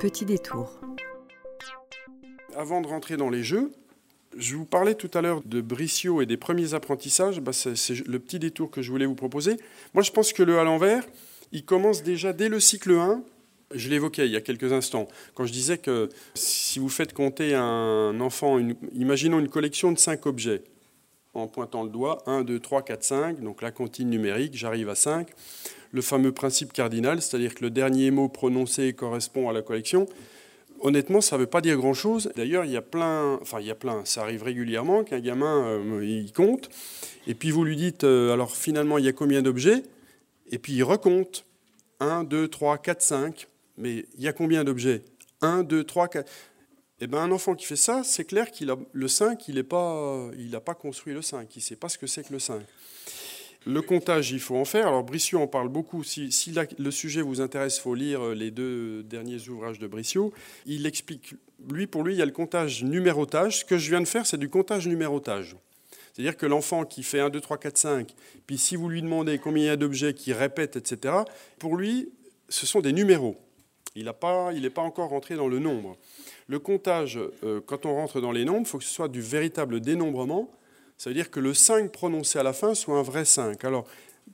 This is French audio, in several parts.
Petit détour. Avant de rentrer dans les jeux, je vous parlais tout à l'heure de Bricio et des premiers apprentissages. Bah, c'est le petit détour que je voulais vous proposer. Moi, je pense que le à l'envers, il commence déjà dès le cycle 1. Je l'évoquais il y a quelques instants, quand je disais que si vous faites compter un enfant, imaginons une collection de 5 objets, en pointant le doigt, 1, 2, 3, 4, 5, donc la comptine numérique, j'arrive à 5. Le fameux principe cardinal, c'est-à-dire que le dernier mot prononcé correspond à la collection. Honnêtement, ça ne veut pas dire grand-chose. D'ailleurs, il y a plein, enfin il y a plein, ça arrive régulièrement qu'un gamin, euh, il compte, et puis vous lui dites, euh, alors finalement, il y a combien d'objets? Et puis il recompte. 1, 2, 3, 4, 5. Mais il y a combien d'objets? 1, 2, 3, 4. Eh ben, un enfant qui fait ça, c'est clair qu'il a le 5, il n'a pas, pas construit le 5, il ne sait pas ce que c'est que le 5. Le comptage, il faut en faire. Alors Brissot en parle beaucoup. Si, le sujet vous intéresse, faut lire les deux derniers ouvrages de Brissot. Il explique, lui, pour lui, il y a le comptage numérotage. Ce que je viens de faire, c'est du comptage numérotage. C'est-à-dire que l'enfant qui fait 1, 2, 3, 4, 5, puis si vous lui demandez combien il y a d'objets qui répètent, etc., pour lui, ce sont des numéros. Il n'est pas, pas, encore rentré dans le nombre. Le comptage, euh, quand on rentre dans les nombres, il faut que ce soit du véritable dénombrement. Ça veut dire que le 5 prononcé à la fin soit un vrai 5. Alors,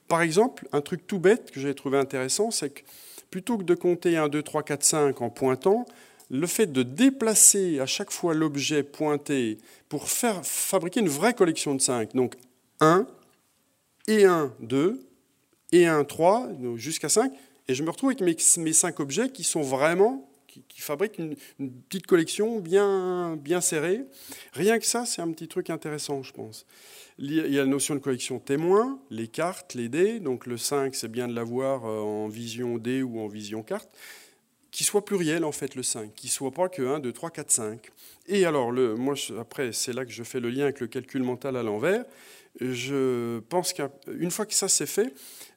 par exemple, un truc tout bête que j'ai trouvé intéressant, c'est que plutôt que de compter 1, 2, 3, 4, 5 en pointant, le fait de déplacer à chaque fois l'objet pointé pour faire fabriquer une vraie collection de 5, donc 1 et 1, 2, et 1, 3, jusqu'à 5, et je me retrouve avec mes, cinq objets qui sont vraiment, qui, fabriquent une, petite collection bien, bien serrée. Rien que ça, c'est un petit truc intéressant, je pense. Il y a la notion de collection témoin, les cartes, les dés. Donc le 5, c'est bien de l'avoir euh, en vision dé ou en vision carte. Qui soit pluriel, en fait, le 5. Qui soit pas que 1, 2, 3, 4, 5. Et alors, le, moi, après, c'est là que je fais le lien avec le calcul mental à l'envers. Je pense qu'une fois que ça c'est fait,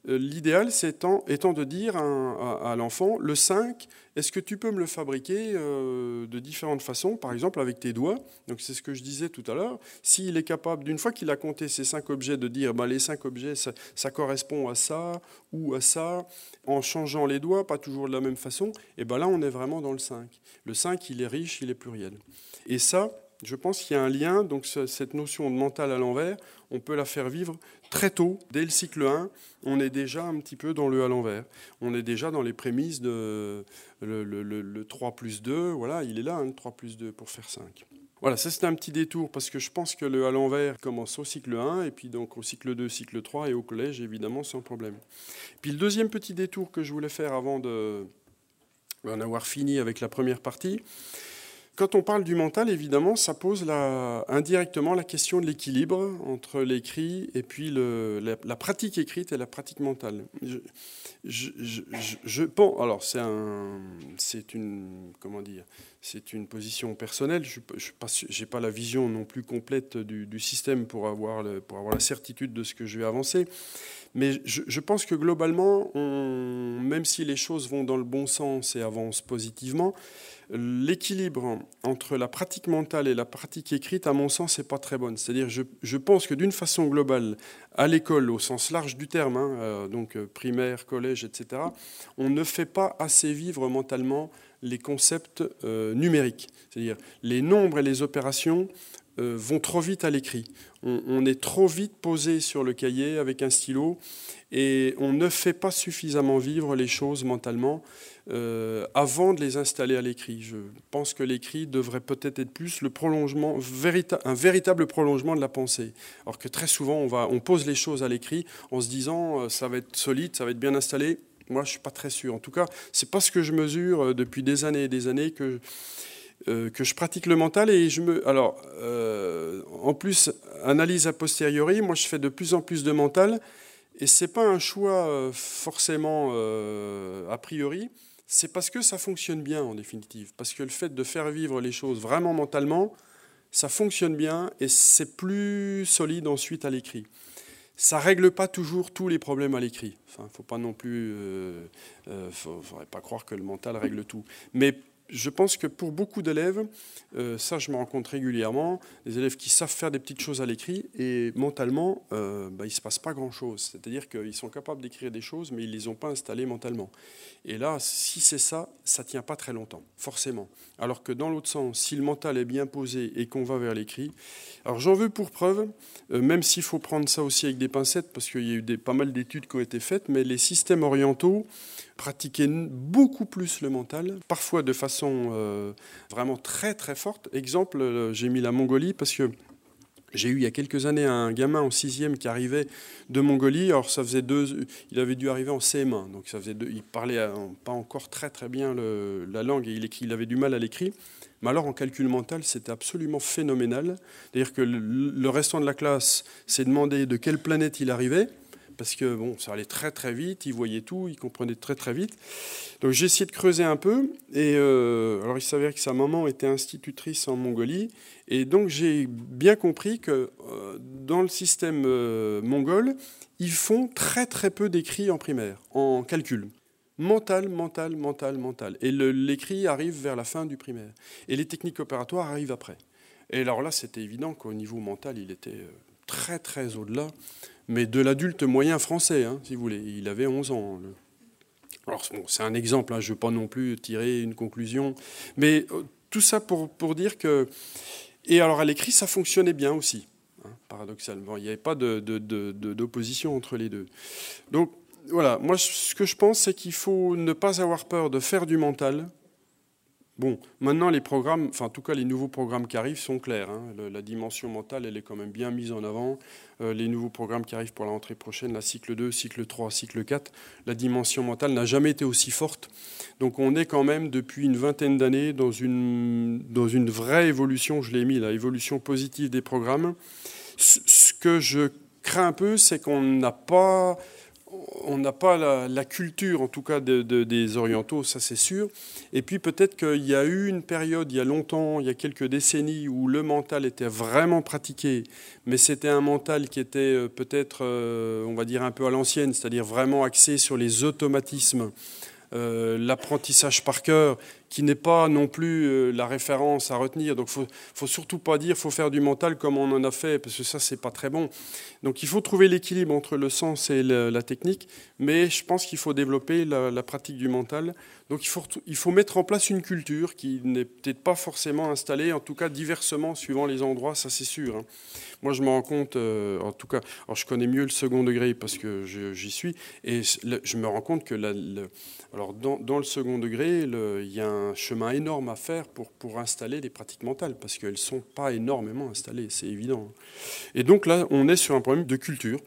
l'idéal, c'est étant, de dire à, l'enfant, le 5, est-ce que tu peux me le fabriquer euh, de différentes façons, par exemple avec tes doigts? Donc c'est ce que je disais tout à l'heure. S'il est capable, d'une fois qu'il a compté ces cinq objets, de dire, bah, les cinq objets, ça, correspond à ça ou à ça, en changeant les doigts, pas toujours de la même façon, et ben là, on est vraiment dans le 5. Le 5, il est riche, il est pluriel. Et ça, je pense qu'il y a un lien, donc cette notion de mental à l'envers, on peut la faire vivre très tôt, dès le cycle 1, on est déjà un petit peu dans le à l'envers. On est déjà dans les prémices de le, 3 plus 2, voilà, il est là, le 3 plus 2 pour faire 5. Voilà, ça c'est un petit détour parce que je pense que le à l'envers commence au cycle 1 et puis donc au cycle 2, cycle 3 et au collège évidemment sans problème. Puis le deuxième petit détour que je voulais faire avant de, d'en avoir fini avec la première partie, quand on parle du mental, évidemment, ça pose indirectement la question de l'équilibre entre l'écrit et puis la, pratique écrite et la pratique mentale. Je, pense, alors c'est un, c'est une, position personnelle. Je n'ai pas, la vision non plus complète du, système pour avoir la certitude de ce que je vais avancer. Mais je, pense que globalement, même si les choses vont dans le bon sens et avancent positivement, l'équilibre entre la pratique mentale et la pratique écrite, à mon sens, n'est pas très bonne. C'est-à-dire, je, pense que d'une façon globale, à l'école, au sens large du terme, hein, euh, donc euh, primaire, collège, etc., on ne fait pas assez vivre mentalement les concepts euh, numériques. C'est-à-dire, les nombres et les opérations vont trop vite à l'écrit. on, est trop vite posé sur le cahier avec un stylo et on ne fait pas suffisamment vivre les choses mentalement. Euh, avant de les installer à l'écrit. Je pense que l'écrit devrait peut-être être plus le prolongement, un véritable prolongement de la pensée. Alors que très souvent, on, va, on pose les choses à l'écrit en se disant euh, ça va être solide, ça va être bien installé. Moi, je suis pas très sûr. En tout cas, c'est pas ce que je mesure euh, depuis des années et des années que que je pratique le mental et je me alors en plus analyse a posteriori moi je fais de plus en plus de mental et c'est pas un choix forcément a priori c'est parce que ça fonctionne bien en définitive. Parce que le fait de faire vivre les choses vraiment mentalement, ça fonctionne bien et c'est plus solide ensuite à l'écrit. Ça règle pas toujours tous les problèmes à l'écrit. Enfin, faut pas non plus, euh, euh faudrait pas croire que le mental règle tout. Mais je pense que pour beaucoup d'élèves, euh, ça je me rends compte régulièrement, des élèves qui savent faire des petites choses à l'écrit et mentalement, euh, bah, il ne se passe pas grand-chose. C'est-à-dire qu'ils sont capables d'écrire des choses, mais ils ne les ont pas installées mentalement. Et là, si c'est ça, ça ne tient pas très longtemps, forcément. Alors que dans l'autre sens, si le mental est bien posé et qu'on va vers l'écrit, alors j'en veux pour preuve, euh, même s'il faut prendre ça aussi avec des pincettes, parce qu'il y a eu pas mal d'études qui ont été faites, mais les systèmes orientaux pratiquaient beaucoup plus le mental, parfois de façon euh, vraiment très très forte. Exemple, euh, j'ai mis la Mongolie parce que j'ai eu il y a quelques années un gamin en sixième qui arrivait de Mongolie. Alors ça faisait deux, il avait dû arriver en CM1, donc ça faisait deux, il parlait pas encore très très bien la langue et il, avait du mal à l'écrire. Mais alors en calcul mental, c'était absolument phénoménal. C'est-à-dire que le restant de la classe s'est demandé de quelle planète il arrivait parce que bon, ça allait très très vite, il voyait tout, il comprenait très très vite. Donc j'ai essayé de creuser un peu, et euh, alors il s'avère que sa maman était institutrice en Mongolie, et donc j'ai bien compris que euh, dans le système euh, mongol, ils font très très peu d'écrits en primaire, en calcul. Mental, mental, mental, mental. Et l'écrit arrive vers la fin du primaire. Et les techniques opératoires arrivent après. Et alors là, c'était évident qu'au niveau mental, il était très très au-delà mais de l'adulte moyen français, hein, si vous voulez. Il avait 11 ans. Alors, c'est un exemple, hein, je ne veux pas non plus tirer une conclusion, mais euh, tout ça pour, pour dire que. Et alors, à l'écrit, ça fonctionnait bien aussi, hein, paradoxalement. Il n'y avait pas d'opposition de, de, entre les deux. Donc, voilà, moi, ce que je pense, c'est qu'il faut ne pas avoir peur de faire du mental, Bon, maintenant les programmes, enfin en tout cas les nouveaux programmes qui arrivent sont clairs. Hein. la dimension mentale, elle est quand même bien mise en avant. Euh, les nouveaux programmes qui arrivent pour la rentrée prochaine, la cycle 2, cycle 3, cycle 4, la dimension mentale n'a jamais été aussi forte. Donc on est quand même depuis une vingtaine d'années dans une, dans une vraie évolution, je l'ai mis, la évolution positive des programmes. Ce que je crains un peu, c'est qu'on n'a pas on n'a pas la, culture, en tout cas, des orientaux, ça c'est sûr. Et puis peut-être qu'il y a eu une période, il y a longtemps, il y a quelques décennies, où le mental était vraiment pratiqué, mais c'était un mental qui était euh, peut-être, euh, on va dire, un peu à l'ancienne, c'est-à-dire vraiment axé sur les automatismes. Euh, l'apprentissage par cœur, qui n'est pas non plus la référence à retenir. Donc, faut, faut surtout pas dire faut faire du mental comme on en a fait, parce que ça, c'est pas très bon. Donc il faut trouver l'équilibre entre le sens et la technique, mais je pense qu'il faut développer la, pratique du mental. Donc il faut, il faut mettre en place une culture qui n'est peut-être pas forcément installée, en tout cas diversement suivant les endroits, ça c'est sûr. Hein. Moi je me rends compte, euh, en tout cas, alors je connais mieux le second degré parce que j'y suis, et je me rends compte que alors dans, dans, le second degré, il y a un chemin énorme à faire pour, installer les pratiques mentales, parce qu'elles ne sont pas énormément installées, c'est évident. Et donc là, on est sur un de culture.